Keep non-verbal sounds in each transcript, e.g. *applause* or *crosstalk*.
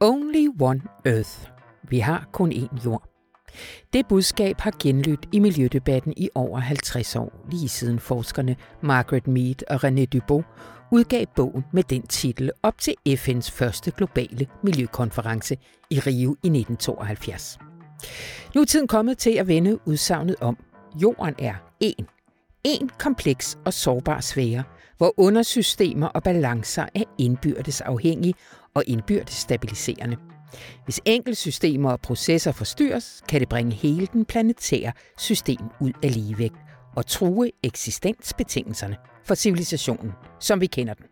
Only one Earth. Vi har kun én jord. Det budskab har genlydt i miljødebatten i over 50 år, lige siden forskerne Margaret Mead og René Dubos udgav bogen med den titel op til FN's første globale miljøkonference i Rio i 1972. Nu er tiden kommet til at vende udsagnet om, jorden er én. En kompleks og sårbar sfære, hvor undersystemer og balancer er indbyrdes afhængige og indbyrdes stabiliserende. Hvis enkeltsystemer og processer forstyrres, kan det bringe hele den planetære system ud af ligevægt og true eksistensbetingelserne for civilisationen, som vi kender den.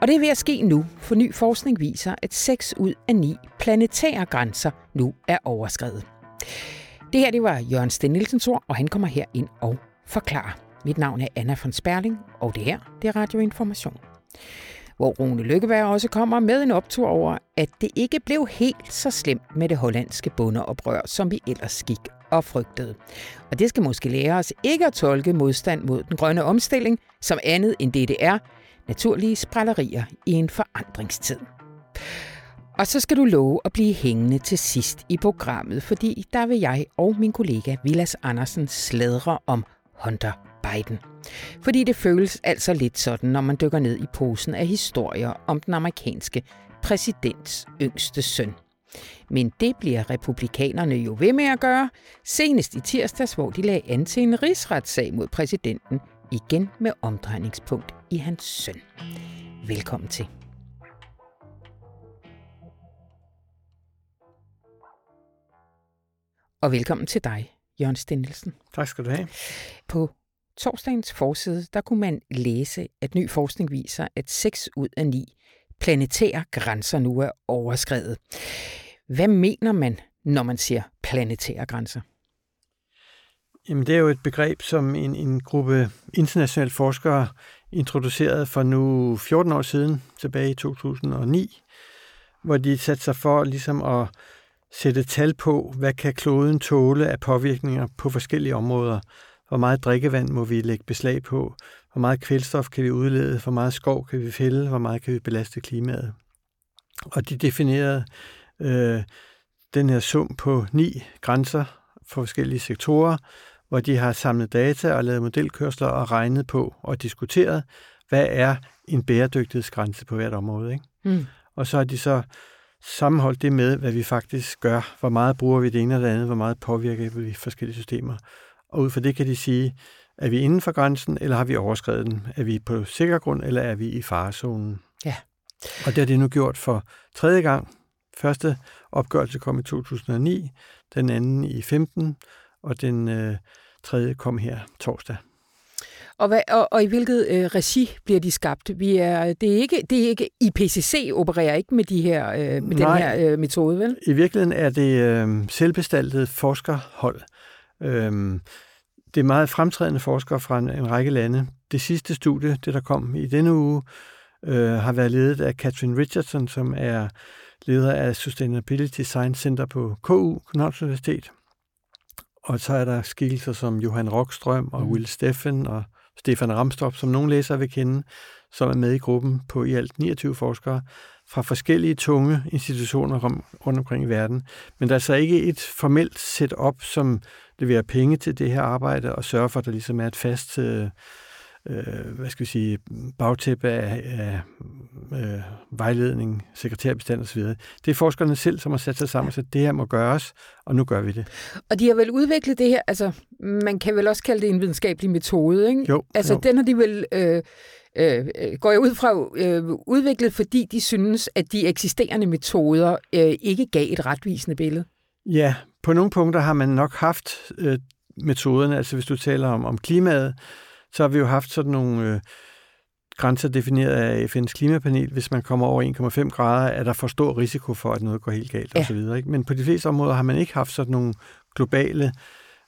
Og det er ved at ske nu, for ny forskning viser, at 6 ud af 9 planetære grænser nu er overskrevet. Det her det var Jørgen Stenelsens ord, og han kommer her ind og forklarer. Mit navn er Anna von Sperling, og det her det er Radioinformation. Hvor Rune Lykkeberg også kommer med en optur over, at det ikke blev helt så slemt med det hollandske bondeoprør, som vi ellers gik og frygtede. Og det skal måske lære os ikke at tolke modstand mod den grønne omstilling som andet end det, det er, naturlige sprællerier i en forandringstid. Og så skal du love at blive hængende til sidst i programmet, fordi der vil jeg og min kollega Vilas Andersen sladre om Hunter Biden. Fordi det føles altså lidt sådan, når man dykker ned i posen af historier om den amerikanske præsidents yngste søn. Men det bliver republikanerne jo ved med at gøre, senest i tirsdags, hvor de lagde an til en rigsretssag mod præsidenten, igen med omdrejningspunkt i hans søn. Velkommen til. Og velkommen til dig, Jørgen Stendelsen. Tak skal du have. På torsdagens forside, der kunne man læse, at ny forskning viser, at 6 ud af 9 planetære grænser nu er overskrevet. Hvad mener man, når man siger planetære grænser? Jamen, det er jo et begreb, som en, en gruppe internationale forskere introducerede for nu 14 år siden, tilbage i 2009, hvor de satte sig for ligesom at sætte tal på, hvad kan kloden tåle af påvirkninger på forskellige områder. Hvor meget drikkevand må vi lægge beslag på? Hvor meget kvælstof kan vi udlede? Hvor meget skov kan vi fælde? Hvor meget kan vi belaste klimaet? Og de definerede øh, den her sum på ni grænser for forskellige sektorer, hvor de har samlet data og lavet modelkørsler og regnet på og diskuteret, hvad er en bæredygtighedsgrænse på hvert område. Ikke? Mm. Og så har de så sammenholdt det med, hvad vi faktisk gør. Hvor meget bruger vi det ene og det andet, hvor meget påvirker vi forskellige systemer. Og ud fra det kan de sige, er vi inden for grænsen, eller har vi overskrevet den? Er vi på sikker grund, eller er vi i farezonen? Ja. Og det har de nu gjort for tredje gang. Første opgørelse kom i 2009, den anden i 15, og den øh, tredje kom her torsdag. Og, hvad, og, og i hvilket øh, regi bliver de skabt? Vi er, det, er ikke, det er ikke IPCC opererer ikke med, de her, øh, med Nej, den her øh, metode, vel? i virkeligheden er det øh, selvbestaltet forskerhold. Øh, det er meget fremtrædende forskere fra en, en række lande. Det sidste studie, det der kom i denne uge, øh, har været ledet af Catherine Richardson, som er leder af Sustainability Science Center på KU, Københavns Universitet. Og så er der skikkelser som Johan Rockstrøm og mm. Will Steffen og Stefan Ramstrop, som nogle læsere vil kende, som er med i gruppen på i alt 29 forskere fra forskellige tunge institutioner rundt omkring i verden. Men der er så ikke et formelt setup, som leverer penge til det her arbejde og sørger for, at der ligesom er et fast øh, øh, hvad skal vi sige, bagtæppe af, af øh, vejledning, sekretærbestand osv. Det er forskerne selv, som har sat sig sammen og sagt, det her må gøres, og nu gør vi det. Og de har vel udviklet det her, altså man kan vel også kalde det en videnskabelig metode, ikke? Jo. Altså jo. den har de vel... Øh, øh, går jeg ud fra øh, udviklet, fordi de synes, at de eksisterende metoder øh, ikke gav et retvisende billede? Ja, på nogle punkter har man nok haft øh, metoderne, altså hvis du taler om, om klimaet, så har vi jo haft sådan nogle øh, grænser defineret af FN's klimapanel. Hvis man kommer over 1,5 grader, er der for stor risiko for, at noget går helt galt ja. osv. Ikke? Men på de fleste områder har man ikke haft sådan nogle globale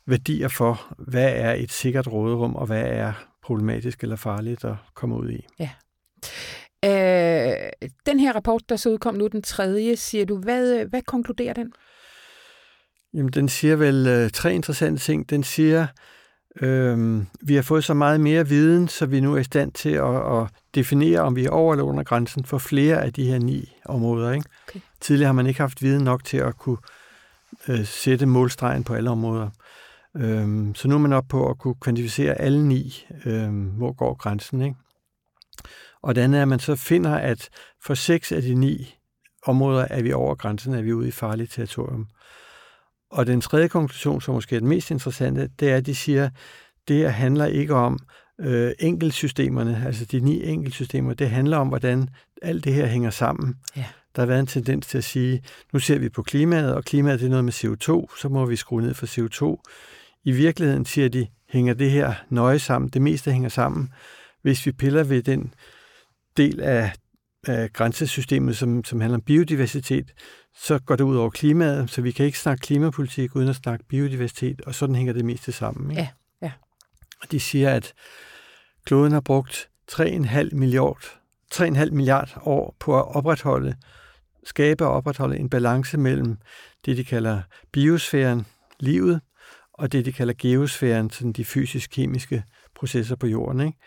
værdier for, hvad er et sikkert råderum, og hvad er problematisk eller farligt at komme ud i. Ja. Øh, den her rapport, der så udkom nu den tredje, siger du, hvad, hvad konkluderer den? Jamen, den siger vel øh, tre interessante ting. Den siger, Øhm, vi har fået så meget mere viden, så vi nu er i stand til at, at definere, om vi er over eller under grænsen for flere af de her ni områder. Ikke? Okay. Tidligere har man ikke haft viden nok til at kunne øh, sætte målstregen på alle områder. Øhm, så nu er man op på at kunne kvantificere alle ni, øhm, hvor går grænsen. Ikke? Og det andet er, at man så finder, at for seks af de ni områder er vi over grænsen, er vi ude i farligt territorium. Og den tredje konklusion, som måske er den mest interessante, det er, at de siger, at det her handler ikke om øh, enkeltsystemerne, altså de ni enkeltsystemer. Det handler om, hvordan alt det her hænger sammen. Ja. Der har været en tendens til at sige, nu ser vi på klimaet, og klimaet det er noget med CO2, så må vi skrue ned for CO2. I virkeligheden siger de, hænger det her nøje sammen. Det meste hænger sammen. Hvis vi piller ved den del af, af grænsesystemet, som, som handler om biodiversitet, så går det ud over klimaet, så vi kan ikke snakke klimapolitik uden at snakke biodiversitet, og sådan hænger det meste sammen. Ikke? Ja, ja. Og de siger, at kloden har brugt 3,5 milliard, 3,5 milliard år på at opretholde, skabe og opretholde en balance mellem det, de kalder biosfæren, livet, og det, de kalder geosfæren, sådan de fysisk-kemiske processer på jorden. Ikke?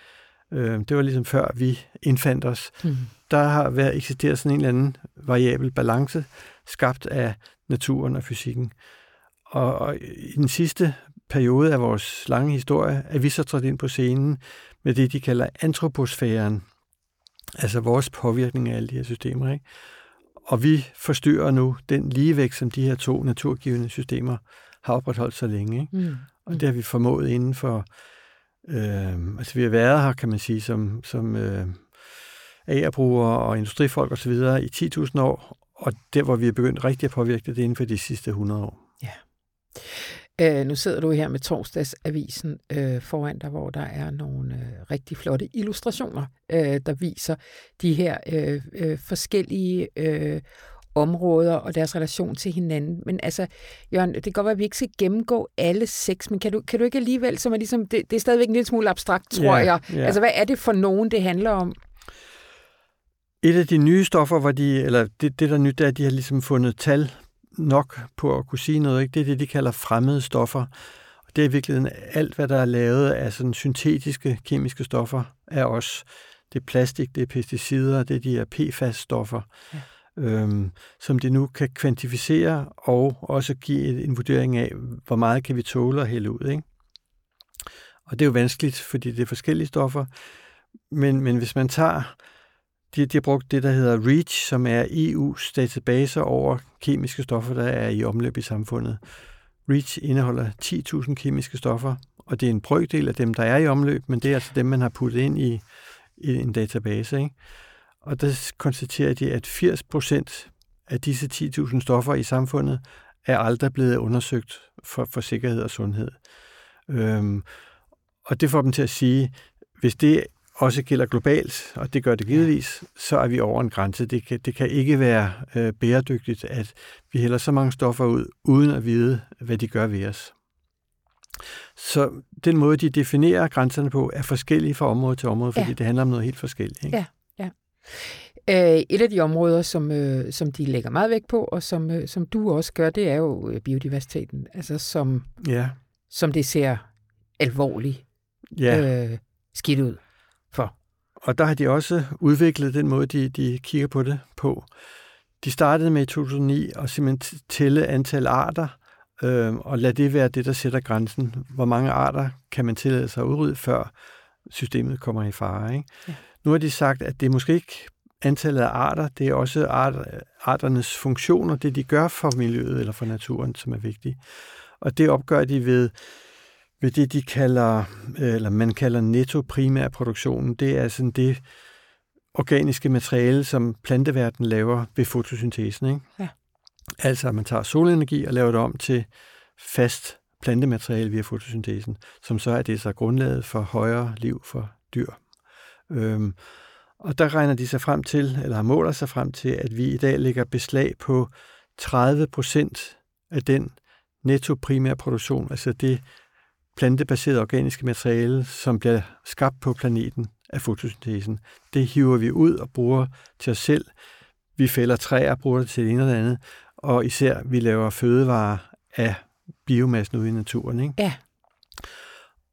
Øh, det var ligesom før vi indfandt os. Mm. Der har været eksisteret sådan en eller anden variabel balance, skabt af naturen og fysikken. Og, og i den sidste periode af vores lange historie er vi så trådt ind på scenen med det, de kalder antroposfæren, altså vores påvirkning af alle de her systemer. Ikke? Og vi forstyrrer nu den ligevægt, som de her to naturgivende systemer har opretholdt så længe. Ikke? Mm. Og det har vi formået inden for... Øh, altså vi har været her, kan man sige, som, som øh, agerbrugere og industrifolk osv. i 10.000 år, og der, hvor vi er begyndt rigtig at påvirke det, det er inden for de sidste 100 år. Ja. Øh, nu sidder du her med torsdagsavisen øh, foran dig, hvor der er nogle øh, rigtig flotte illustrationer, øh, der viser de her øh, øh, forskellige øh, områder og deres relation til hinanden. Men altså, Jørgen, det kan godt være, at vi ikke skal gennemgå alle seks, men kan du, kan du ikke alligevel, som er ligesom, det, det er stadigvæk en lille smule abstrakt, tror yeah, jeg. Yeah. Altså, hvad er det for nogen, det handler om? Et af de nye stoffer, hvor de, eller det, det der nyt, er, at de har ligesom fundet tal nok på at kunne sige noget. Ikke? Det er det, de kalder fremmede stoffer. Og det er i virkeligheden alt, hvad der er lavet af sådan syntetiske kemiske stoffer af os. Det er plastik, det er pesticider, det er de her PFAS-stoffer. Ja øhm, som det nu kan kvantificere og også give en vurdering af, hvor meget kan vi tåle at hælde ud. Ikke? Og det er jo vanskeligt, fordi det er forskellige stoffer. Men, men hvis man tager, de, de har brugt det, der hedder REACH, som er EU's database over kemiske stoffer, der er i omløb i samfundet. REACH indeholder 10.000 kemiske stoffer, og det er en brøkdel af dem, der er i omløb, men det er altså dem, man har puttet ind i, i en database. Ikke? Og der konstaterer de, at 80 procent af disse 10.000 stoffer i samfundet er aldrig blevet undersøgt for, for sikkerhed og sundhed. Øhm, og det får dem til at sige, hvis det også gælder globalt, og det gør det givetvis, så er vi over en grænse. Det kan, det kan ikke være øh, bæredygtigt, at vi hælder så mange stoffer ud, uden at vide, hvad de gør ved os. Så den måde, de definerer grænserne på, er forskellig fra område til område, fordi ja. det handler om noget helt forskelligt. Ikke? Ja. Øh, et af de områder, som, øh, som de lægger meget vægt på, og som, øh, som du også gør, det er jo biodiversiteten. Altså som, ja. som det ser alvorligt ja. øh, skidt ud. Og der har de også udviklet den måde, de, de kigger på det på. De startede med i 2009 at simpelthen tælle antal arter, øh, og lad det være det, der sætter grænsen. Hvor mange arter kan man tillade sig at udrydde, før systemet kommer i fare. Ikke? Ja. Nu har de sagt, at det er måske ikke antallet af arter, det er også art, arternes funktioner, det de gør for miljøet eller for naturen, som er vigtigt. Og det opgør de ved, ved det, de kalder, eller man kalder netto primær produktionen. Det er sådan det organiske materiale, som planteverdenen laver ved fotosyntesen. Ikke? Ja. Altså, at man tager solenergi og laver det om til fast plantemateriale via fotosyntesen, som så er det så grundlaget for højere liv for dyr. Øhm, og der regner de sig frem til, eller måler sig frem til, at vi i dag lægger beslag på 30 procent af den netto primær produktion, altså det plantebaserede organiske materiale, som bliver skabt på planeten af fotosyntesen. Det hiver vi ud og bruger til os selv. Vi fælder træer og bruger det til det ene eller andet, og især vi laver fødevarer af biomassen ude i naturen. Ikke? Ja.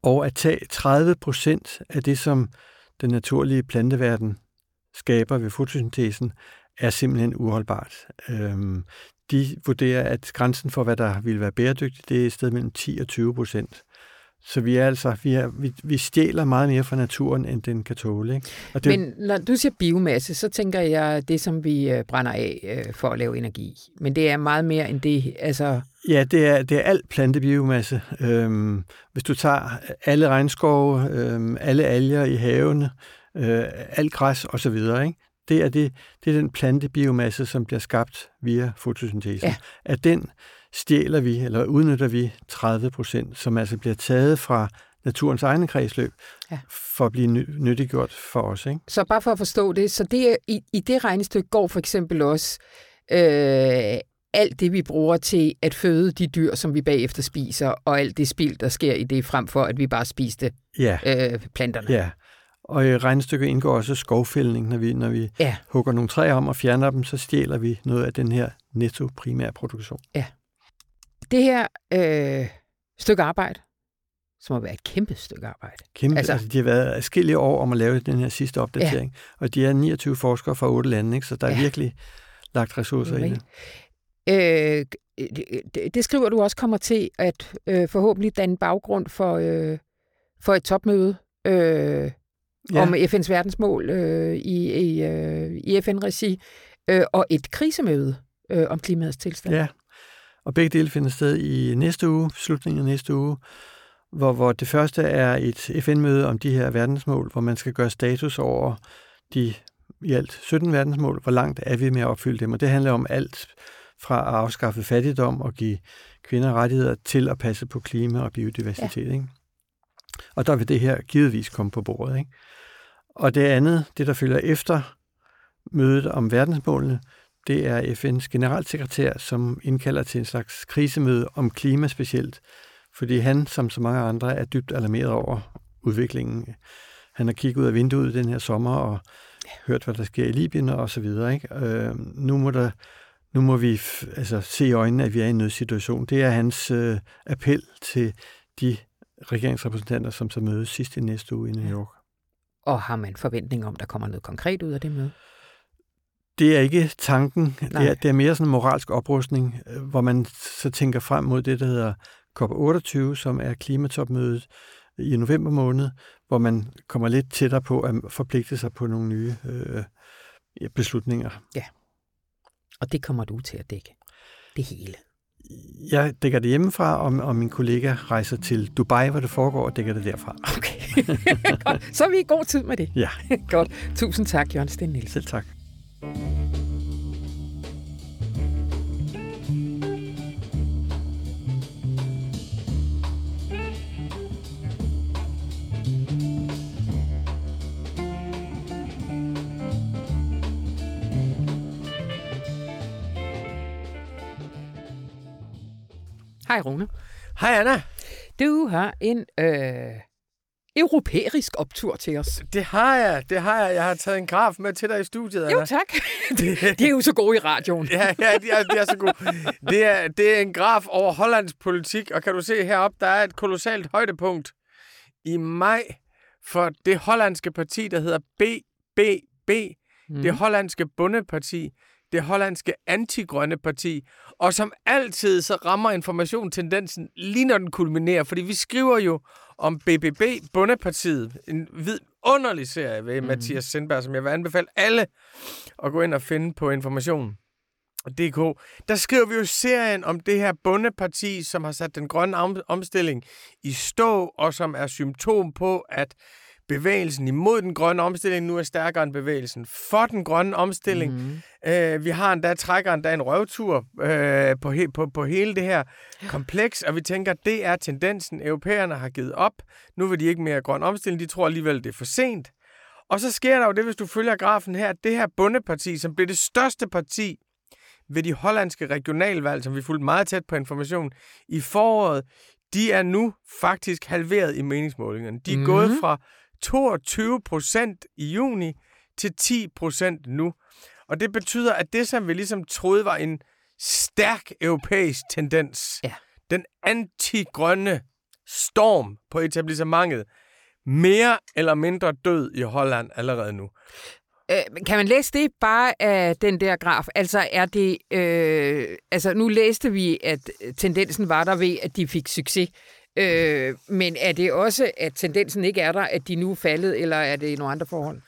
Og at tage 30 procent af det, som den naturlige planteverden skaber ved fotosyntesen, er simpelthen uholdbart. Øhm, de vurderer, at grænsen for, hvad der vil være bæredygtigt, det er et sted mellem 10 og 20 procent. Så vi er altså, vi, er, vi, vi stjæler meget mere fra naturen, end den kan tåle. Ikke? Og det, Men når du siger biomasse, så tænker jeg det, som vi øh, brænder af øh, for at lave energi. Men det er meget mere end det. Altså... Ja, det er, det er alt plantebiomasse. Øhm, hvis du tager alle regnskove, øhm, alle alger i havene, øh, alt græs osv., ikke? det er, det, det er den plantebiomasse, som bliver skabt via fotosyntesen. Ja. At den stjæler vi, eller udnytter vi 30 procent, som altså bliver taget fra naturens egne kredsløb, ja. for at blive nyttiggjort for os. Ikke? Så bare for at forstå det, så det, i, i det regnestykke går for eksempel også øh, alt det, vi bruger til at føde de dyr, som vi bagefter spiser, og alt det spild, der sker i det, frem for at vi bare spiste ja. øh, planterne. Ja, og i regnestykket indgår også skovfældning, når vi, når vi ja. hugger nogle træer om og fjerner dem, så stjæler vi noget af den her netto primær produktion. Ja. Det her øh, stykke arbejde, som har været et kæmpe stykke arbejde. Kæmpe, altså, altså de har været adskillige år om at lave den her sidste opdatering, ja. og de er 29 forskere fra otte lande, ikke? så der er ja. virkelig lagt ressourcer i det. Øh, det, det skriver du også kommer til at øh, forhåbentlig danne baggrund for, øh, for et topmøde øh, ja. om FN's verdensmål øh, i, i, øh, i FN-regi, øh, og et krisemøde øh, om klimaets tilstand. Ja, og begge dele finder sted i næste uge, slutningen af næste uge, hvor, hvor det første er et FN-møde om de her verdensmål, hvor man skal gøre status over de i alt 17 verdensmål. Hvor langt er vi med at opfylde dem? Og det handler om alt fra at afskaffe fattigdom og give kvinder rettigheder til at passe på klima og biodiversitet. Ja. Ikke? Og der vil det her givetvis komme på bordet. Ikke? Og det andet, det der følger efter mødet om verdensmålene, det er FN's generalsekretær, som indkalder til en slags krisemøde om klima specielt, fordi han, som så mange andre, er dybt alarmeret over udviklingen. Han har kigget ud af vinduet den her sommer og hørt, hvad der sker i Libyen og så videre. Ikke? Øh, nu, må der, nu må vi altså, se i øjnene, at vi er i en nødsituation. Det er hans øh, appel til de regeringsrepræsentanter, som så mødes sidst i næste uge i New York. Og har man forventning om, der kommer noget konkret ud af det møde? Det er ikke tanken. Det er, det er mere sådan en moralsk oprustning, øh, hvor man så tænker frem mod det, der hedder COP28, som er klimatopmødet i november måned, hvor man kommer lidt tættere på at forpligte sig på nogle nye øh, beslutninger. Ja, og det kommer du til at dække. Det hele. Jeg dækker det hjemmefra, og, og min kollega rejser til Dubai, hvor det foregår, og dækker det derfra. Okay, *laughs* godt. Så er vi i god tid med det. Ja. *laughs* godt. Tusind tak, Jørgen Sten Nielsen. Selv tak. Hej Rune. Hej Anna. Du har en øh, europæisk optur til os. Det har jeg, det har jeg. Jeg har taget en graf med til dig i studiet, Anna. Jo, tak. *laughs* Det, de er jo så gode i radioen. ja, ja de, er, de er så gode. Det er, det er en graf over Hollands politik, og kan du se heroppe, der er et kolossalt højdepunkt i maj for det hollandske parti, der hedder BBB, mm. det hollandske bundeparti, det hollandske antigrønne parti, og som altid så rammer information-tendensen lige når den kulminerer, fordi vi skriver jo om BBB, Bundepartiet, en vidunderlig serie ved mm. Mathias Sindberg, som jeg vil anbefale alle at gå ind og finde på information. DK, der skriver vi jo serien om det her bundeparti, som har sat den grønne omstilling i stå, og som er symptom på, at bevægelsen imod den grønne omstilling nu er stærkere end bevægelsen for den grønne omstilling. Mm. Øh, vi har endda trækker endda en røvtur øh, på, he, på, på hele det her kompleks, og vi tænker, at det er tendensen. Europæerne har givet op. Nu vil de ikke mere grøn omstilling. De tror alligevel, det er for sent. Og så sker der jo det, hvis du følger grafen her, det her bundeparti, som blev det største parti ved de hollandske regionalvalg, som vi fulgte meget tæt på information i foråret, de er nu faktisk halveret i meningsmålingerne. De er mm. gået fra 22 procent i juni til 10 procent nu. Og det betyder, at det, som vi ligesom troede var en stærk europæisk tendens, ja. den antigrønne storm på etablissementet, mere eller mindre død i Holland allerede nu. Øh, kan man læse det bare af den der graf? Altså er det, øh, altså nu læste vi, at tendensen var der ved, at de fik succes. Øh, men er det også, at tendensen ikke er der, at de nu er faldet, eller er det nogle andre forhold?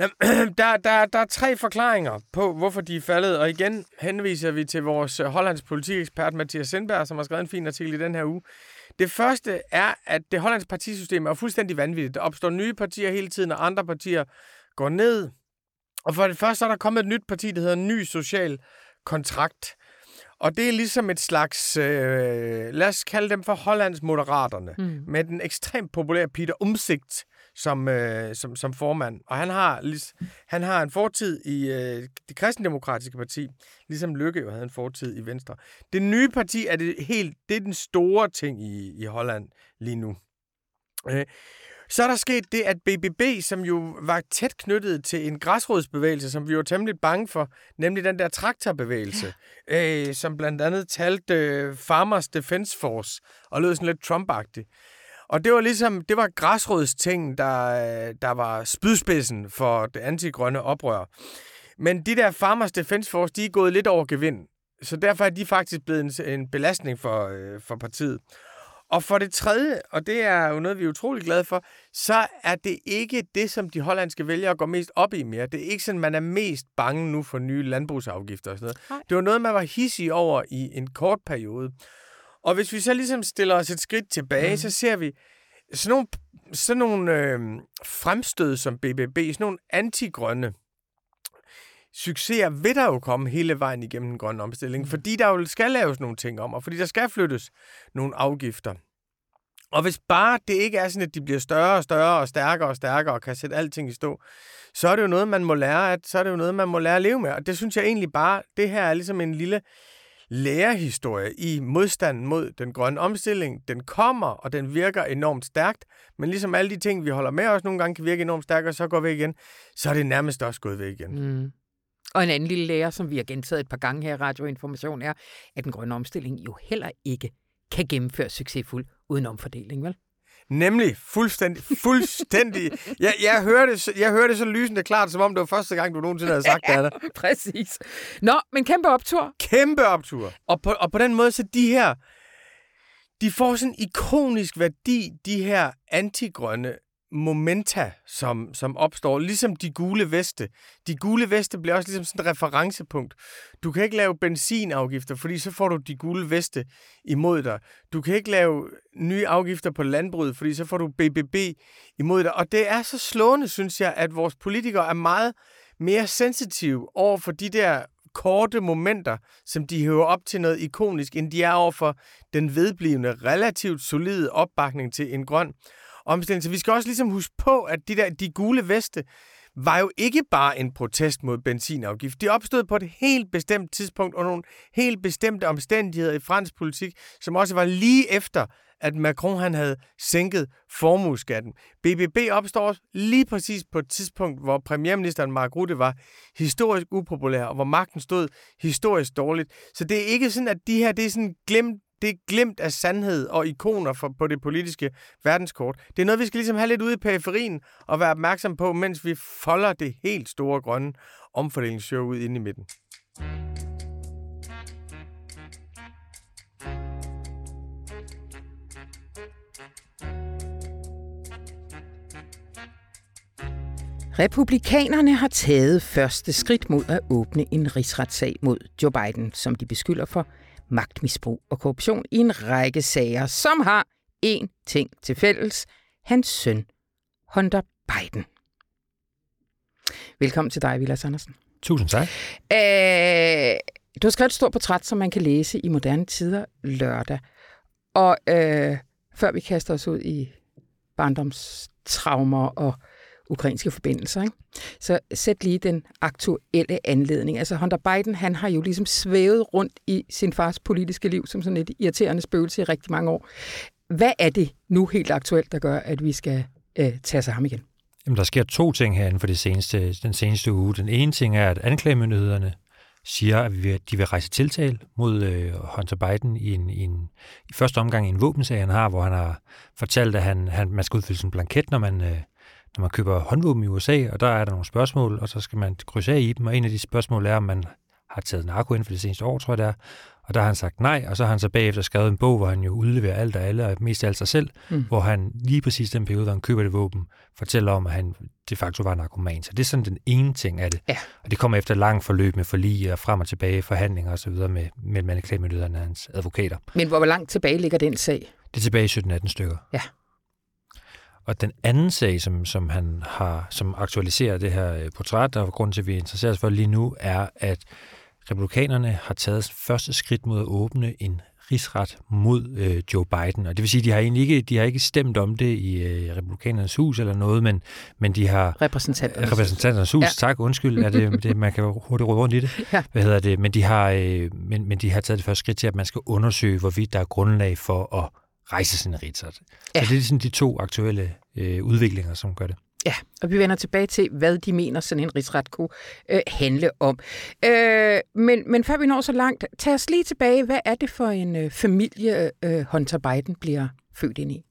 *clears throat* Der, der, der er tre forklaringer på, hvorfor de er faldet, og igen henviser vi til vores øh, hollandske politikekspert Mathias Sindberg, som har skrevet en fin artikel i den her uge. Det første er, at det hollandske partisystem er fuldstændig vanvittigt. Der opstår nye partier hele tiden, og andre partier går ned. Og for det første så er der kommet et nyt parti, der hedder Ny Social Kontrakt. Og det er ligesom et slags, øh, lad os kalde dem for Hollands Moderaterne, mm. med den ekstremt populære Peter Umsigt som, øh, som, som formand. Og han har, han har en fortid i øh, det kristendemokratiske parti, ligesom Lykke jo havde en fortid i Venstre. Det nye parti er det helt, det er den store ting i, i Holland lige nu. Øh, så er der sket det, at BBB, som jo var tæt knyttet til en græsrodsbevægelse, som vi var temmelig bange for, nemlig den der traktorbevægelse, ja. øh, som blandt andet talte øh, Farmers Defense Force, og lød sådan lidt Trump-agtigt. Og det var ligesom, det var græsrodsting, der, der var spydspidsen for det antigrønne oprør. Men de der Farmers Defense Force, de er gået lidt over gevind. Så derfor er de faktisk blevet en, en belastning for, øh, for partiet. Og for det tredje, og det er jo noget, vi er utrolig glade for, så er det ikke det, som de hollandske vælgere går mest op i mere. Det er ikke sådan, man er mest bange nu for nye landbrugsafgifter og sådan noget. Nej. Det var noget, man var hissig over i en kort periode. Og hvis vi så ligesom stiller os et skridt tilbage, mm. så ser vi sådan nogle, sådan nogle øh, fremstød som BBB, sådan nogle antigrønne succeser vil der jo komme hele vejen igennem den grønne omstilling, mm. fordi der jo skal laves nogle ting om, og fordi der skal flyttes nogle afgifter. Og hvis bare det ikke er sådan, at de bliver større og større og stærkere og stærkere og kan sætte alting i stå, så er det jo noget, man må lære at, så er det jo noget, man må lære at leve med. Og det synes jeg egentlig bare, det her er ligesom en lille lærehistorie i modstanden mod den grønne omstilling. Den kommer, og den virker enormt stærkt, men ligesom alle de ting, vi holder med os, nogle gange kan virke enormt stærkt, og så går vi igen, så er det nærmest også gået væk igen. Mm. Og en anden lille lære, som vi har gentaget et par gange her i Radioinformation, er, at den grønne omstilling jo heller ikke kan gennemføres succesfuldt uden omfordeling, vel? Nemlig fuldstændig, fuldstændig. *laughs* Jeg, jeg, hørte, jeg hørte så lysende klart, som om det var første gang, du nogensinde havde sagt det, Anna. *laughs* Præcis. Nå, men kæmpe optur. Kæmpe optur. Og på, og på den måde, så de her, de får sådan en ikonisk værdi, de her antigrønne momenta, som, som opstår, ligesom de gule veste. De gule veste bliver også ligesom sådan et referencepunkt. Du kan ikke lave benzinafgifter, fordi så får du de gule veste imod dig. Du kan ikke lave nye afgifter på landbruget, fordi så får du BBB imod dig. Og det er så slående, synes jeg, at vores politikere er meget mere sensitive over for de der korte momenter, som de hører op til noget ikonisk, end de er over for den vedblivende, relativt solide opbakning til en grøn omstilling. Så vi skal også ligesom huske på, at de der de gule veste var jo ikke bare en protest mod benzinafgift. De opstod på et helt bestemt tidspunkt under nogle helt bestemte omstændigheder i fransk politik, som også var lige efter, at Macron han havde sænket formueskatten. BBB opstår lige præcis på et tidspunkt, hvor premierministeren Mark Rutte var historisk upopulær, og hvor magten stod historisk dårligt. Så det er ikke sådan, at de her, det er sådan glemt det er glemt af sandhed og ikoner for, på det politiske verdenskort. Det er noget, vi skal ligesom have lidt ude i periferien og være opmærksom på, mens vi folder det helt store grønne omfordelingsshow ud inde i midten. Republikanerne har taget første skridt mod at åbne en rigsretssag mod Joe Biden, som de beskylder for magtmisbrug og korruption i en række sager, som har én ting til fælles. Hans søn, Hunter Biden. Velkommen til dig, Vilas Andersen. Tusind tak. Æh, du har skrevet et stort portræt, som man kan læse i moderne tider lørdag. Og øh, før vi kaster os ud i barndomstraumer og ukrainske forbindelser. Ikke? Så sæt lige den aktuelle anledning. Altså Hunter Biden, han har jo ligesom svævet rundt i sin fars politiske liv som sådan et irriterende spøgelse i rigtig mange år. Hvad er det nu helt aktuelt, der gør, at vi skal øh, tage sig ham igen? Jamen, der sker to ting her inden for det seneste, den seneste uge. Den ene ting er, at anklagemyndighederne siger, at de vil rejse tiltal mod øh, Hunter Biden i, en, i, en, i første omgang i en våbensag, han har, hvor han har fortalt, at han, han, man skal udfylde sin blanket, når man, øh, når man køber håndvåben i USA, og der er der nogle spørgsmål, og så skal man krydse af i dem, og en af de spørgsmål er, om man har taget narko ind for det seneste år, tror jeg det er. Og der har han sagt nej, og så har han så bagefter skrevet en bog, hvor han jo udleverer alt og alle, og mest af alt sig selv, mm. hvor han lige præcis den periode, hvor han køber det våben, fortæller om, at han de facto var narkoman. Så det er sådan den ene ting af det. Ja. Og det kommer efter et langt forløb med forlig og frem og tilbage, forhandlinger osv. med, med anklagemyndighederne og hans advokater. Men hvor langt tilbage ligger den sag? Det er tilbage i 17-18 stykker. Ja. Og den anden sag, som, som han har, som aktualiserer det her øh, portræt, og grund til, at vi interesserer os for lige nu, er, at republikanerne har taget første skridt mod at åbne en rigsret mod øh, Joe Biden. Og det vil sige, de har egentlig ikke, de har ikke stemt om det i øh, republikanernes hus eller noget, men, men de har... Repræsentanternes, repræsentanternes hus. Ja. Tak, undskyld. Er det, det, man kan hurtigt råde rundt i det. Ja. Hvad hedder det? Men de, har, øh, men, men de har taget det første skridt til, at man skal undersøge, hvorvidt der er grundlag for at rejse sin rigsret. Ja. Så det er sådan de to aktuelle øh, udviklinger, som gør det. Ja, og vi vender tilbage til, hvad de mener, sådan en rigsret kunne øh, handle om. Øh, men, men før vi når så langt, tag os lige tilbage. Hvad er det for en øh, familie, øh, Hunter Biden bliver født ind i?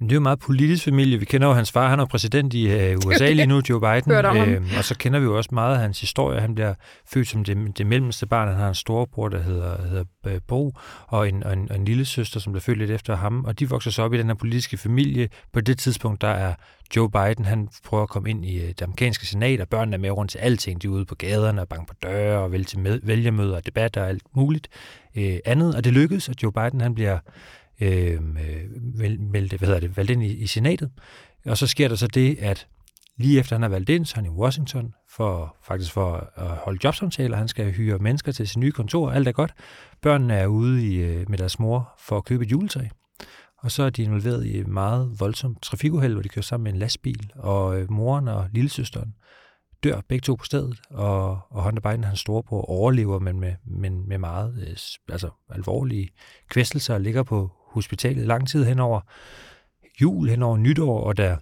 Det er jo meget politisk familie. Vi kender jo hans far, han er præsident i øh, USA lige nu, Joe Biden. Øh, og så kender vi jo også meget af hans historie. Han bliver født som det, det mellemste barn. Han har en storebror, der hedder, hedder øh, Bo, og en, og, en, og en lille søster, som bliver født lidt efter ham. Og de vokser så op i den her politiske familie. På det tidspunkt, der er Joe Biden, han prøver at komme ind i øh, det amerikanske senat, og børnene er med rundt til alting. De er ude på gaderne og banker på døre og vælger til med, vælgermøder og debatter og alt muligt øh, andet. Og det lykkedes, at Joe Biden han bliver Øhm, øh, valgt, hvad hedder det, valgt ind i, i senatet. Og så sker der så det, at lige efter han er valgt ind, så er han i Washington for faktisk for at holde jobsamtaler. Han skal hyre mennesker til sin nye kontor. Alt er godt. Børnene er ude i, øh, med deres mor for at købe et juletræ. Og så er de involveret i meget voldsomt trafikuheld, hvor de kører sammen med en lastbil, og øh, moren og lillesøsteren dør begge to på stedet, og, og Hunter Biden, hans storebror, overlever, men med, men med meget øh, altså, alvorlige kvæstelser og ligger på hospitalet lang tid henover jul, henover nytår, og da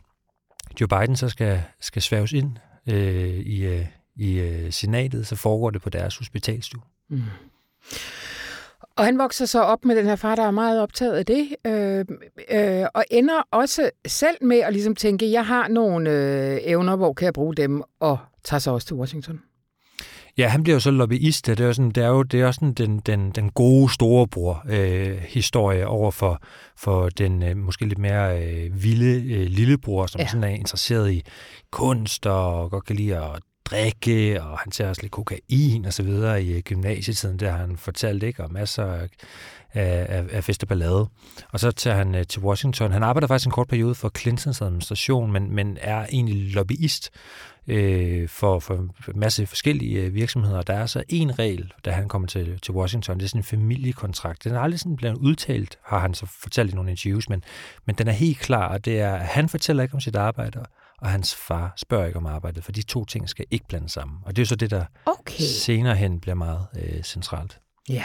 Joe Biden så skal, skal sværges ind øh, i, øh, i øh, senatet, så foregår det på deres hospitalstue. Mm. Og han vokser så op med den her far, der er meget optaget af det, øh, øh, og ender også selv med at ligesom tænke, jeg har nogle øh, evner, hvor kan jeg bruge dem, og tager sig også til Washington. Ja, han bliver jo så lobbyist. Det er jo, sådan, det er jo det er også sådan den, den, den gode storebror-historie øh, over for, for den øh, måske lidt mere øh, vilde øh, lillebror, som ja. sådan er interesseret i kunst og godt kan lide at drikke, og han tager også lidt kokain og så videre i øh, gymnasietiden, der har han fortalt, ikke, og masser af, af, af fest og ballade. Og så tager han øh, til Washington. Han arbejder faktisk en kort periode for Clintons administration, men, men er egentlig lobbyist øh, for, for en masse forskellige øh, virksomheder. Der er så en regel, da han kommer til, til Washington, det er sådan en familiekontrakt. Den er aldrig sådan blevet udtalt, har han så fortalt i nogle interviews, men, men den er helt klar, og det er, at han fortæller ikke om sit arbejde, og hans far spørger ikke om arbejdet, for de to ting skal ikke blandes sammen. Og det er så det, der okay. senere hen bliver meget øh, centralt. Ja.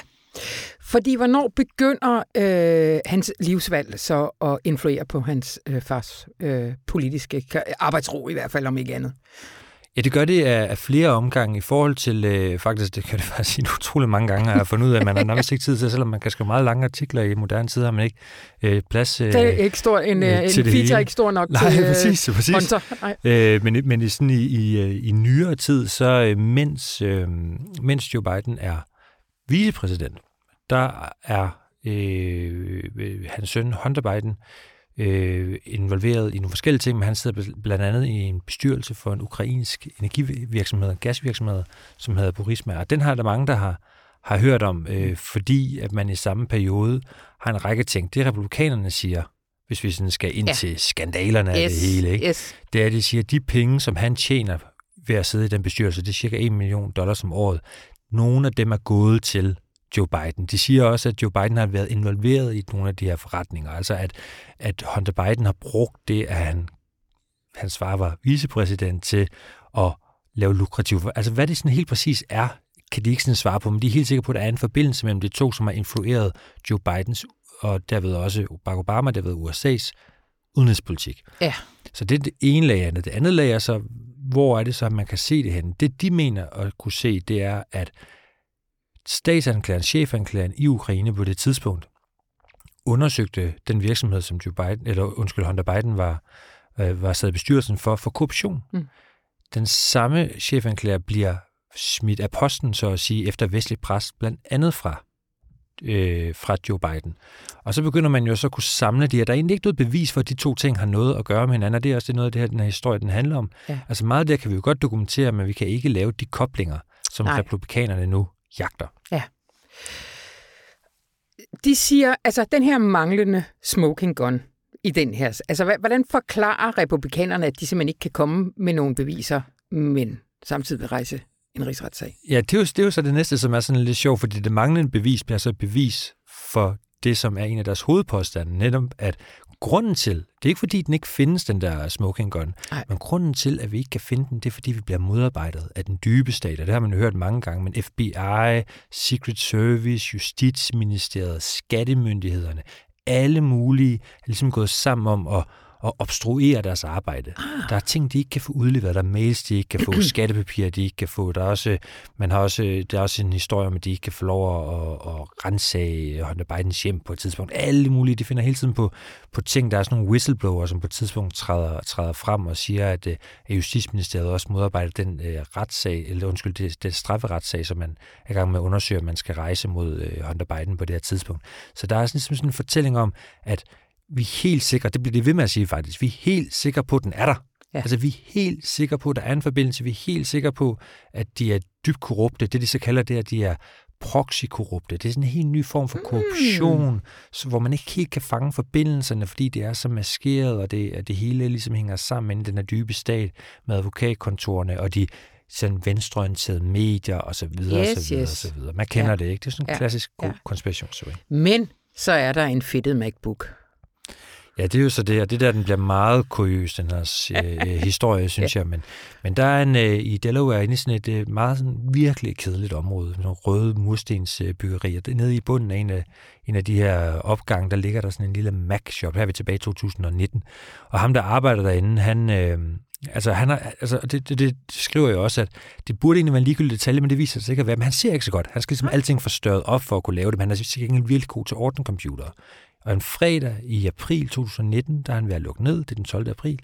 Fordi hvornår begynder øh, hans livsvalg så at influere på hans øh, fars øh, politiske arbejdsro, i hvert fald om ikke andet? Ja, det gør det af, flere omgange i forhold til, øh, faktisk, det kan det faktisk sige utrolig mange gange, at jeg har fundet ud af, at man har nærmest ikke tid til, selvom man kan skrive meget lange artikler i moderne tid, har man ikke øh, plads øh, det er ikke stor, en, øh, en feature er ikke stor nok Nej, til præcis, øh, præcis. Nej. Øh, men, men i, sådan i, i, øh, i nyere tid, så øh, mens, øh, mens Joe Biden er vicepræsident, der er øh, hans søn Hunter Biden øh, involveret i nogle forskellige ting, men han sidder blandt andet i en bestyrelse for en ukrainsk energivirksomhed, gasvirksomhed, som hedder Burisma. Og den har der mange, der har, har hørt om, øh, fordi at man i samme periode har en række ting. Det republikanerne siger, hvis vi sådan skal ind ja. til skandalerne yes. af det hele, ikke? Yes. det er, at de siger, at de penge, som han tjener ved at sidde i den bestyrelse, det er cirka 1 million dollars om året. Nogle af dem er gået til Joe Biden. De siger også, at Joe Biden har været involveret i nogle af de her forretninger. Altså at, at Hunter Biden har brugt det, at han, hans far var vicepræsident til at lave lukrativ... Altså hvad det sådan helt præcis er, kan de ikke sådan svare på, men de er helt sikre på, at der er en forbindelse mellem de to, som har influeret Joe Bidens og derved også Barack Obama, derved USA's udenrigspolitik. Ja. Så det er det ene lag af det. Det andet lag er så, hvor er det så, at man kan se det hen? Det de mener at kunne se, det er, at statsanklageren, chefanklageren i Ukraine på det tidspunkt, undersøgte den virksomhed, som Joe Biden, eller undskyld, Hunter Biden var, øh, var sad i bestyrelsen for, for korruption. Mm. Den samme chefanklager bliver smidt af posten, så at sige, efter vestlig pres, blandt andet fra øh, fra Joe Biden. Og så begynder man jo så at kunne samle de her. Der er egentlig ikke noget bevis for, at de to ting har noget at gøre med hinanden, og det er også det noget af det her, den her historie, den handler om. Ja. Altså meget af det kan vi jo godt dokumentere, men vi kan ikke lave de koblinger, som Nej. republikanerne nu jagter. Ja. De siger, altså den her manglende smoking gun i den her, altså hvordan forklarer republikanerne, at de simpelthen ikke kan komme med nogle beviser, men samtidig vil rejse en rigsretssag. Ja, det er, jo, det er jo så det næste, som er sådan lidt sjovt, fordi det manglende bevis bliver så bevis for det, som er en af deres hovedpåstande, netop at grunden til, det er ikke fordi, den ikke findes, den der smoking gun, Ej. men grunden til, at vi ikke kan finde den, det er fordi, vi bliver modarbejdet af den dybe stat, og det har man jo hørt mange gange, men FBI, Secret Service, Justitsministeriet, skattemyndighederne, alle mulige er ligesom gået sammen om at og obstruere deres arbejde. Ah. Der er ting, de ikke kan få udleveret. Der er mails, de ikke kan få, *clears throat* skattepapirer, de ikke kan få. Der er også, man har også, der er også en historie om, at de ikke kan få lov at, at rensage Hunter Bidens hjem på et tidspunkt. Alle mulige, de finder hele tiden på, på ting. Der er sådan nogle whistleblower, som på et tidspunkt træder, træder frem og siger, at, øh, at Justitsministeriet også modarbejder den uh, retssag, eller undskyld, det, det strafferetssag, som man er i gang med at undersøge, at man skal rejse mod uh, Hunter Biden på det her tidspunkt. Så der er sådan, sådan en fortælling om, at vi er helt sikre, det bliver det ved med at sige faktisk, vi er helt sikre på, at den er der. Ja. Altså, vi er helt sikre på, at der er en forbindelse. Vi er helt sikre på, at de er dybt korrupte. Det, de så kalder det, at de er proxy-korrupte. Det er sådan en helt ny form for korruption, mm. så, hvor man ikke helt kan fange forbindelserne, fordi det er så maskeret, og det, at det hele ligesom hænger sammen i den her dybe stat med advokatkontorene og de sådan venstreorienterede medier og så videre, yes, og så videre, yes. videre. Man kender ja. det ikke. Det er sådan en ja. klassisk god ja. konspirationsteori. Men så er der en fedtet MacBook. Ja, det er jo så det, og det der, den bliver meget kuriøs, den her *laughs* øh, historie, synes ja. jeg. Men, men der er en øh, i Delaware inde i sådan et øh, meget sådan, virkelig kedeligt område, med nogle røde murstensbyggerier. Øh, nede i bunden af en af, en af de her opgange, der ligger der sådan en lille Mac-shop. Her er vi tilbage i 2019. Og ham, der arbejder derinde, han... Øh, Altså, han har, altså det, det, det, skriver jo også, at det burde egentlig være en ligegyldig detalje, men det viser sig ikke at være. Men han ser ikke så godt. Han skal ligesom alting forstørret op for at kunne lave det, men han er sikkert ikke virkelig god til ordne computer. Og en fredag i april 2019, der er han ved at lukke ned, det er den 12. april,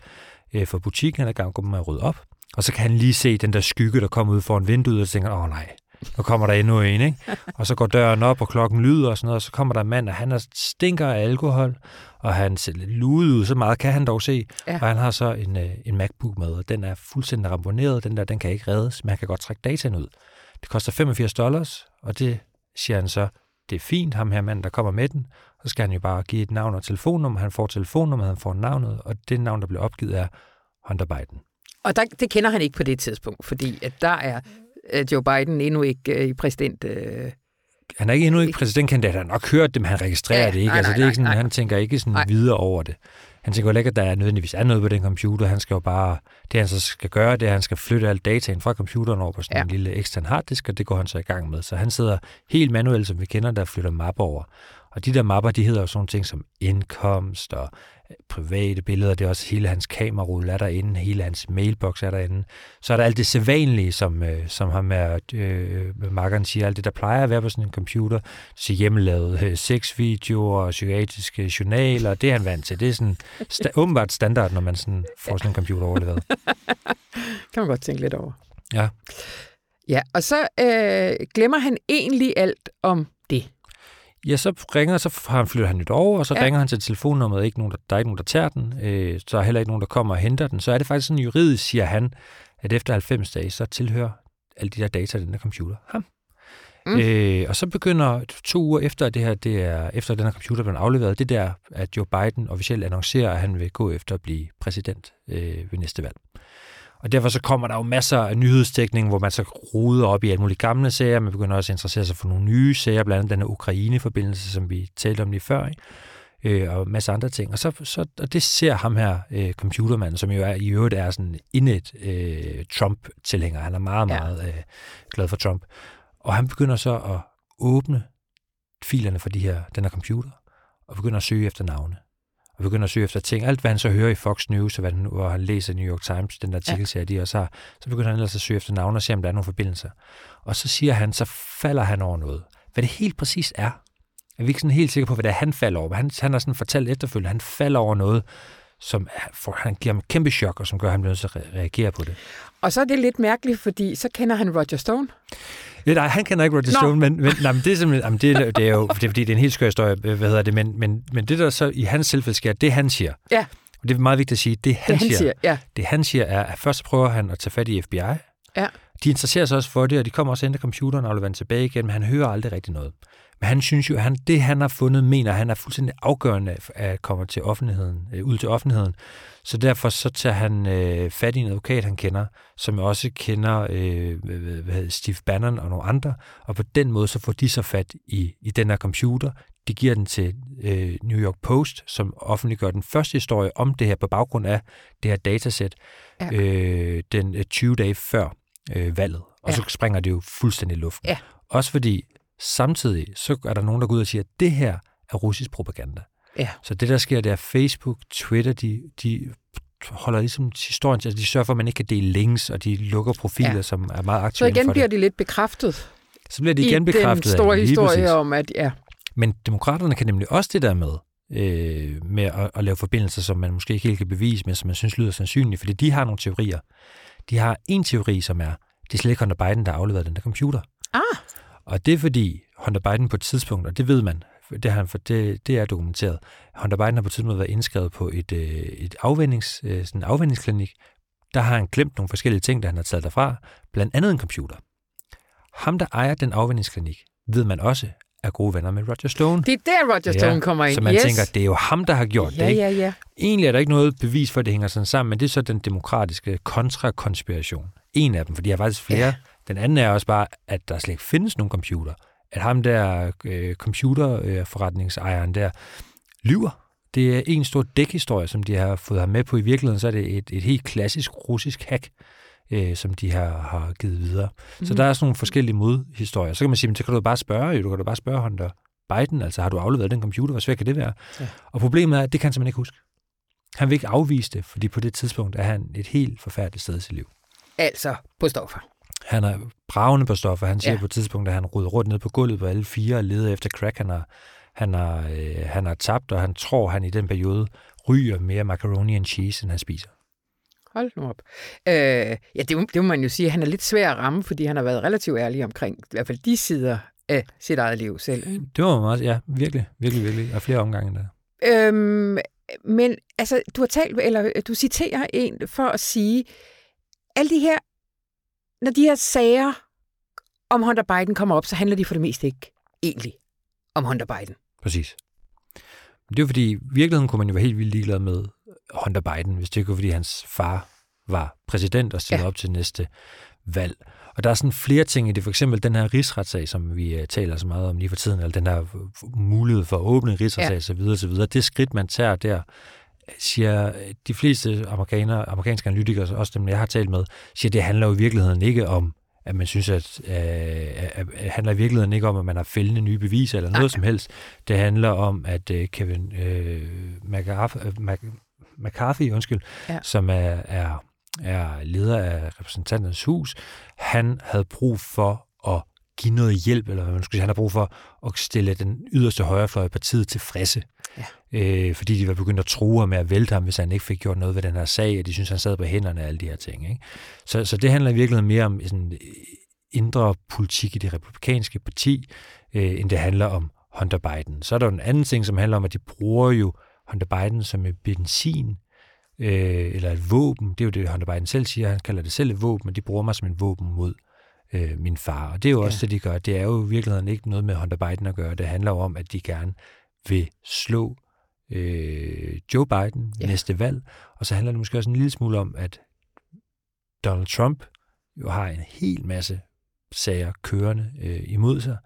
øh, for butikken, han er gang med at rydde op. Og så kan han lige se den der skygge, der kommer ud foran vinduet, og så tænker, åh nej, nu kommer der endnu en, ikke? *laughs* Og så går døren op, og klokken lyder og sådan noget, og så kommer der en mand, og han er stinker af alkohol, og han ser lidt ludet ud, så meget kan han dog se. Ja. Og han har så en, øh, en MacBook med, og den er fuldstændig ramponeret, den der, den kan ikke reddes, men han kan godt trække dataen ud. Det koster 85 dollars, og det siger han så, det er fint, ham her mand, der kommer med den, så skal han jo bare give et navn og telefonnummer. Han får telefonnummer, han får navnet, og det navn, der bliver opgivet, er Hunter Biden. Og der, det kender han ikke på det tidspunkt, fordi at der er øh, Joe Biden endnu ikke øh, i præsident... Øh, han er ikke endnu ikke præsidentkandidat. Han har nok hørt det, men han registrerer ja, det ikke. Nej, altså, det er ikke sådan, nej, han tænker ikke sådan nej. videre over det. Han tænker jo ikke, at der er nødvendigvis er noget på den computer. Han skal jo bare, det han så skal gøre, det er, at han skal flytte alt dataen fra computeren over på sådan ja. en lille ekstern harddisk, og det går han så i gang med. Så han sidder helt manuelt, som vi kender, der flytter mapper over. Og de der mapper, de hedder jo sådan ting som indkomst og øh, private billeder. Det er også hele hans kamerarulle er derinde, hele hans mailbox er derinde. Så er der alt det sædvanlige, som, øh, som ham med, øh, makkeren siger, alt det, der plejer at være på sådan en computer. Så hjemmelavet øh, sexvideoer og psykiatriske journaler, det er han vant til. Det er sådan sta- *laughs* åbenbart standard, når man sådan får sådan en computer overleveret. *laughs* kan man godt tænke lidt over. Ja. Ja, og så øh, glemmer han egentlig alt om det. Ja, så ringer, så han flyttet han nyt over, og så ja. ringer han til telefonnummeret, ikke nogen, der, der er ikke nogen, der tager den, øh, så er heller ikke nogen, der kommer og henter den. Så er det faktisk sådan juridisk, siger han, at efter 90 dage, så tilhører alle de der data den der computer ham. Mm. Øh, og så begynder to uger efter det her, det er efter den her computer blev afleveret, det der, at Joe Biden officielt annoncerer, at han vil gå efter at blive præsident øh, ved næste valg. Og derfor så kommer der jo masser af nyhedsdækning, hvor man så ruder op i alle mulige gamle sager. Man begynder også at interessere sig for nogle nye sager, blandt andet den Ukraine-forbindelse, som vi talte om lige før, ikke? Øh, og masser andre ting. Og, så, så, og det ser ham her, øh, computermanden, som jo er, i øvrigt er sådan indet øh, Trump-tilhænger. Han er meget, meget øh, glad for Trump. Og han begynder så at åbne filerne for de her, den her computer, og begynder at søge efter navne og begynder at søge efter ting. Alt, hvad han så hører i Fox News, og hvad han, hvor han læser New York Times, den artikelserie, ja. de også har, så begynder han ellers at søge efter navne og se, om der er nogle forbindelser. Og så siger han, så falder han over noget. Hvad det helt præcis er, er vi ikke sådan helt sikre på, hvad det er, han falder over. Han, han har sådan fortalt efterfølgende, han falder over noget, som for, han giver ham et kæmpe chok, og som gør, at han bliver nødt til at reagere på det. Og så er det lidt mærkeligt, fordi så kender han Roger Stone. Ja, nej, han kender ikke Roger Stone, men, men, nej, men det er simpelthen, jamen, det, det er jo, det er, fordi det er en helt skør historie, hvad hedder det, men, men, men det der så i hans tilfælde sker, det han siger. Ja. Og det er meget vigtigt at sige, det han, det, han siger, siger ja. det han siger er, at først prøver han at tage fat i FBI. Ja. De interesserer sig også for det, og de kommer også ind til computeren og leverer tilbage igen, men han hører aldrig rigtig noget. Men han synes jo, at han, det han har fundet, mener han er fuldstændig afgørende at komme til offentligheden, øh, ud til offentligheden. Så derfor så tager han øh, fat i en advokat, han kender, som også kender øh, hvad hedder, Steve Bannon og nogle andre, og på den måde så får de så fat i, i den her computer. De giver den til øh, New York Post, som offentliggør den første historie om det her på baggrund af det her datasæt ja. øh, den 20 øh, dage før øh, valget. Og ja. så springer det jo fuldstændig i luften. Ja. Også fordi samtidig så er der nogen, der går ud og siger, at det her er russisk propaganda. Ja. Så det, der sker, det er Facebook, Twitter, de, de holder ligesom historien, altså de sørger for, at man ikke kan dele links, og de lukker profiler, ja. som er meget aktuelle Så igen bliver det. de lidt bekræftet. Så bliver de igen I bekræftet. den store af, historie præcis. om, at ja. Men demokraterne kan nemlig også det der med, øh, med at, at lave forbindelser, som man måske ikke helt kan bevise, men som man synes lyder sandsynligt, fordi de har nogle teorier. De har en teori, som er, det er slet ikke Hunter Biden, der har afleveret den der computer. Ah. Og det er fordi Hunter Biden på et tidspunkt, og det ved man, det, har, for det, det er dokumenteret, Hunter Biden har på et tidspunkt været indskrevet på et, øh, et afvendings, øh, sådan en afvendingsklinik. Der har han glemt nogle forskellige ting, der han har taget derfra, blandt andet en computer. Ham, der ejer den afvendingsklinik, ved man også er gode venner med Roger Stone. Det er der, Roger Stone ja, kommer ind. Så man yes. tænker, det er jo ham, der har gjort ja, det. Ikke? Ja, ja. Egentlig er der ikke noget bevis for, at det hænger sådan sammen, men det er så den demokratiske kontrakonspiration. En af dem, for de har faktisk flere. Ja. Den anden er også bare, at der slet ikke findes nogen computer. At ham der øh, computerforretningsejeren der lyver. Det er en stor dækhistorie, som de har fået ham med på. I virkeligheden så er det et, et helt klassisk russisk hack, øh, som de har, har givet videre. Mm-hmm. Så der er sådan nogle forskellige modhistorier. Så kan man sige, men så kan du bare spørge, jo, du kan du bare spørge Hunter Biden, altså har du afleveret den computer, hvor svært kan det være? Ja. Og problemet er, at det kan han simpelthen ikke huske. Han vil ikke afvise det, fordi på det tidspunkt er han et helt forfærdeligt sted i sit liv. Altså på stoffer. Han er bravende på stoffer. Han siger ja. på et tidspunkt, at han ruder rundt ned på gulvet på alle fire og leder efter crack. Han har, han har, øh, han har tabt, og han tror, han i den periode ryger mere macaroni and cheese, end han spiser. Hold nu op. Øh, ja, det, det må man jo sige, han er lidt svær at ramme, fordi han har været relativt ærlig omkring i hvert fald de sider af sit eget liv selv. Det var meget, ja, virkelig, virkelig, virkelig, og flere omgange der. Øhm, men altså, du har talt, eller du citerer en for at sige, alle de her, når de her sager om Hunter Biden kommer op, så handler de for det meste ikke egentlig om Hunter Biden. Præcis. Det er fordi, i virkeligheden kunne man jo være helt vildt ligeglad med Hunter Biden, hvis det ikke var, fordi hans far var præsident og stillede ja. op til næste valg. Og der er sådan flere ting i det. For eksempel den her rigsretssag, som vi uh, taler så meget om lige for tiden, eller den her mulighed for at åbne en rigsretssag ja. så videre, så videre. Det skridt, man tager der, siger de fleste amerikanere, amerikanske analytikere, også dem, jeg har talt med, siger, det handler jo i virkeligheden ikke om, at man synes, at øh, at, at handler i virkeligheden ikke om, at man har fældende nye beviser eller noget Nej. som helst. Det handler om, at øh, Kevin øh, McCarthy, McCarthy undskyld, ja. som er, er er leder af repræsentanternes hus, han havde brug for at give noget hjælp, eller hvad man skulle sige, han har brug for at stille den yderste højrefløj i partiet tilfredse. Ja. Øh, fordi de var begyndt at true med at vælte ham, hvis han ikke fik gjort noget ved den her sag, og de synes, han sad på hænderne af alle de her ting. Ikke? Så, så det handler i virkeligheden mere om sådan, indre politik i det republikanske parti, øh, end det handler om Hunter Biden. Så er der jo en anden ting, som handler om, at de bruger jo Hunter Biden som en benzin øh, eller et våben. Det er jo det, Hunter Biden selv siger. Han kalder det selv et våben, men de bruger mig som en våben mod øh, min far. Og det er jo ja. også det, de gør. Det er jo i virkeligheden ikke noget med Hunter Biden at gøre. Det handler jo om, at de gerne vil slå øh, Joe Biden ja. næste valg. Og så handler det måske også en lille smule om, at Donald Trump jo har en hel masse sager kørende øh, imod sig.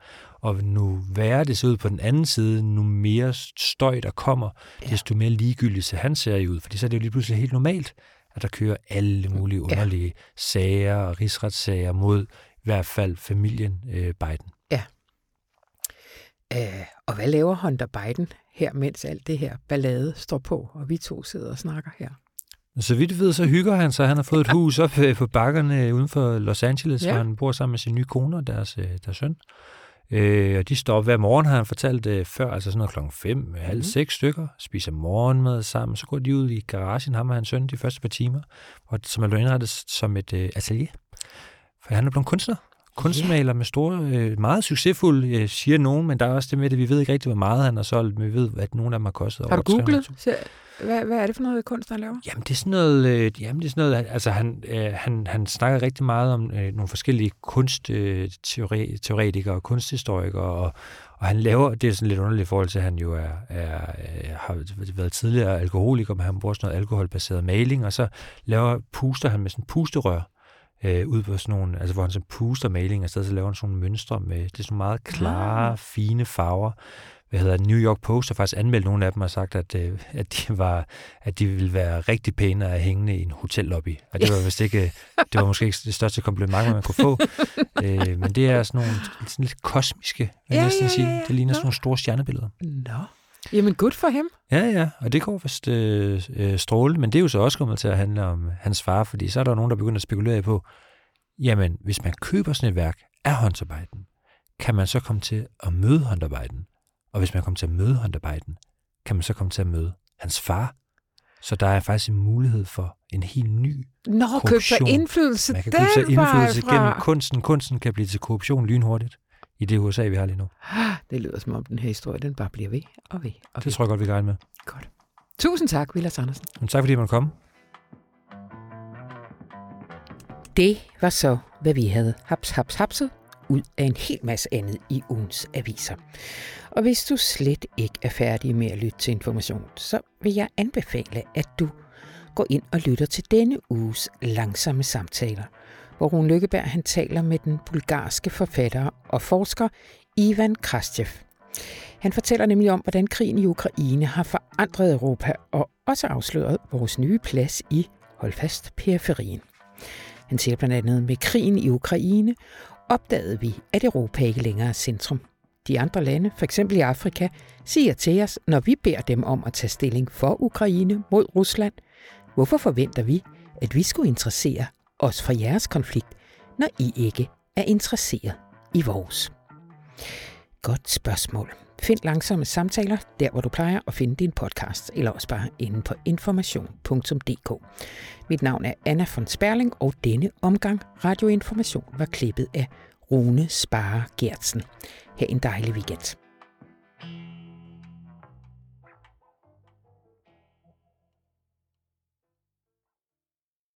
Og nu værre det ser ud på den anden side, nu mere støj der kommer, ja. desto mere ligegyldigt ser han ser ud. Fordi så er det jo lige pludselig helt normalt, at der kører alle mulige underlige ja. sager og rigsretssager mod i hvert fald familien øh, Biden. Ja. Øh, og hvad laver Hunter Biden her, mens alt det her ballade står på, og vi to sidder og snakker her? Så vidt ved, så hygger han sig. Han har fået et hus op øh, på bakkerne uden for Los Angeles, ja. hvor han bor sammen med sin nye kone og deres, øh, deres søn. Øh, og de står op hver morgen, har han fortalt øh, før, altså sådan noget klokken 5, halv mm. seks stykker, spiser morgenmad sammen, så går de ud i garagen, ham og hans søn, de første par timer, hvor, som er blevet indrettet som et øh, atelier. For han er blevet kunstner. Kunstmaler yeah. med store, øh, meget succesfuld, øh, siger nogen, men der er også det med det, vi ved ikke rigtig, hvor meget han har solgt, men vi ved, at nogen af dem har kostet Har du googlet? Hvad, hvad er det for noget kunst, han laver? Jamen, det er sådan noget, øh, jamen, det er sådan noget altså han, øh, han, han snakker rigtig meget om øh, nogle forskellige kunstteoretikere og kunsthistorikere, og, og han laver, det er sådan lidt underligt i forhold til, at han jo er, er, er, har været tidligere alkoholiker, men han bruger sådan noget alkoholbaseret maling, og så laver, puster han med sådan pusterør, øh, ud på sådan nogle, altså hvor han så puster maling, og så laver han sådan nogle mønstre med, det er sådan meget klare, ah. fine farver, hvad hedder New York Post har faktisk anmeldt nogle af dem og sagt, at, øh, at, de var, at de ville være rigtig pæne at hænge i en hotellobby. Og det var vist ikke, det var måske ikke det største kompliment, man kunne få. *laughs* øh, men det er sådan nogle sådan lidt kosmiske, vil jeg ja, næsten ja, sige. Det ligner Nå. sådan nogle store stjernebilleder. Nå. Jamen, godt for ham. Ja, ja, og det går vist øh, øh, stråle, men det er jo så også kommet til at handle om hans far, fordi så er der nogen, der begynder at spekulere på, jamen, hvis man køber sådan et værk af håndsarbejden, kan man så komme til at møde håndarbejden? Og hvis man kommer til at møde Hunter Biden, kan man så komme til at møde hans far. Så der er faktisk en mulighed for en helt ny Nå, køb sig indflydelse Man kan købe sig indflydelse gennem kunsten. Kunsten kan blive til korruption lynhurtigt i det USA, vi har lige nu. *gasps* Det lyder som om den her historie, den bare bliver ved og ved. Og det ved. tror jeg godt, vi kan med. Godt. Tusind tak, Vilas Andersen. Men tak fordi man kom. Det var så, hvad vi havde haps, haps, hapset ud af en hel masse andet i ugens aviser. Og hvis du slet ikke er færdig med at lytte til information, så vil jeg anbefale, at du går ind og lytter til denne uges langsomme samtaler, hvor Rune Lykkeberg han taler med den bulgarske forfatter og forsker Ivan Krastjev. Han fortæller nemlig om, hvordan krigen i Ukraine har forandret Europa og også afsløret vores nye plads i, hold fast, periferien. Han siger blandt andet, med krigen i Ukraine opdagede vi, at Europa ikke længere er centrum. De andre lande, f.eks. i Afrika, siger til os, når vi beder dem om at tage stilling for Ukraine mod Rusland, hvorfor forventer vi, at vi skulle interessere os for jeres konflikt, når I ikke er interesseret i vores? Godt spørgsmål. Find langsomme samtaler, der hvor du plejer at finde din podcast, eller også bare inde på information.dk. Mit navn er Anna von Sperling, og denne omgang Radioinformation var klippet af Rune Spare Gertsen. Ha' en dejlig weekend.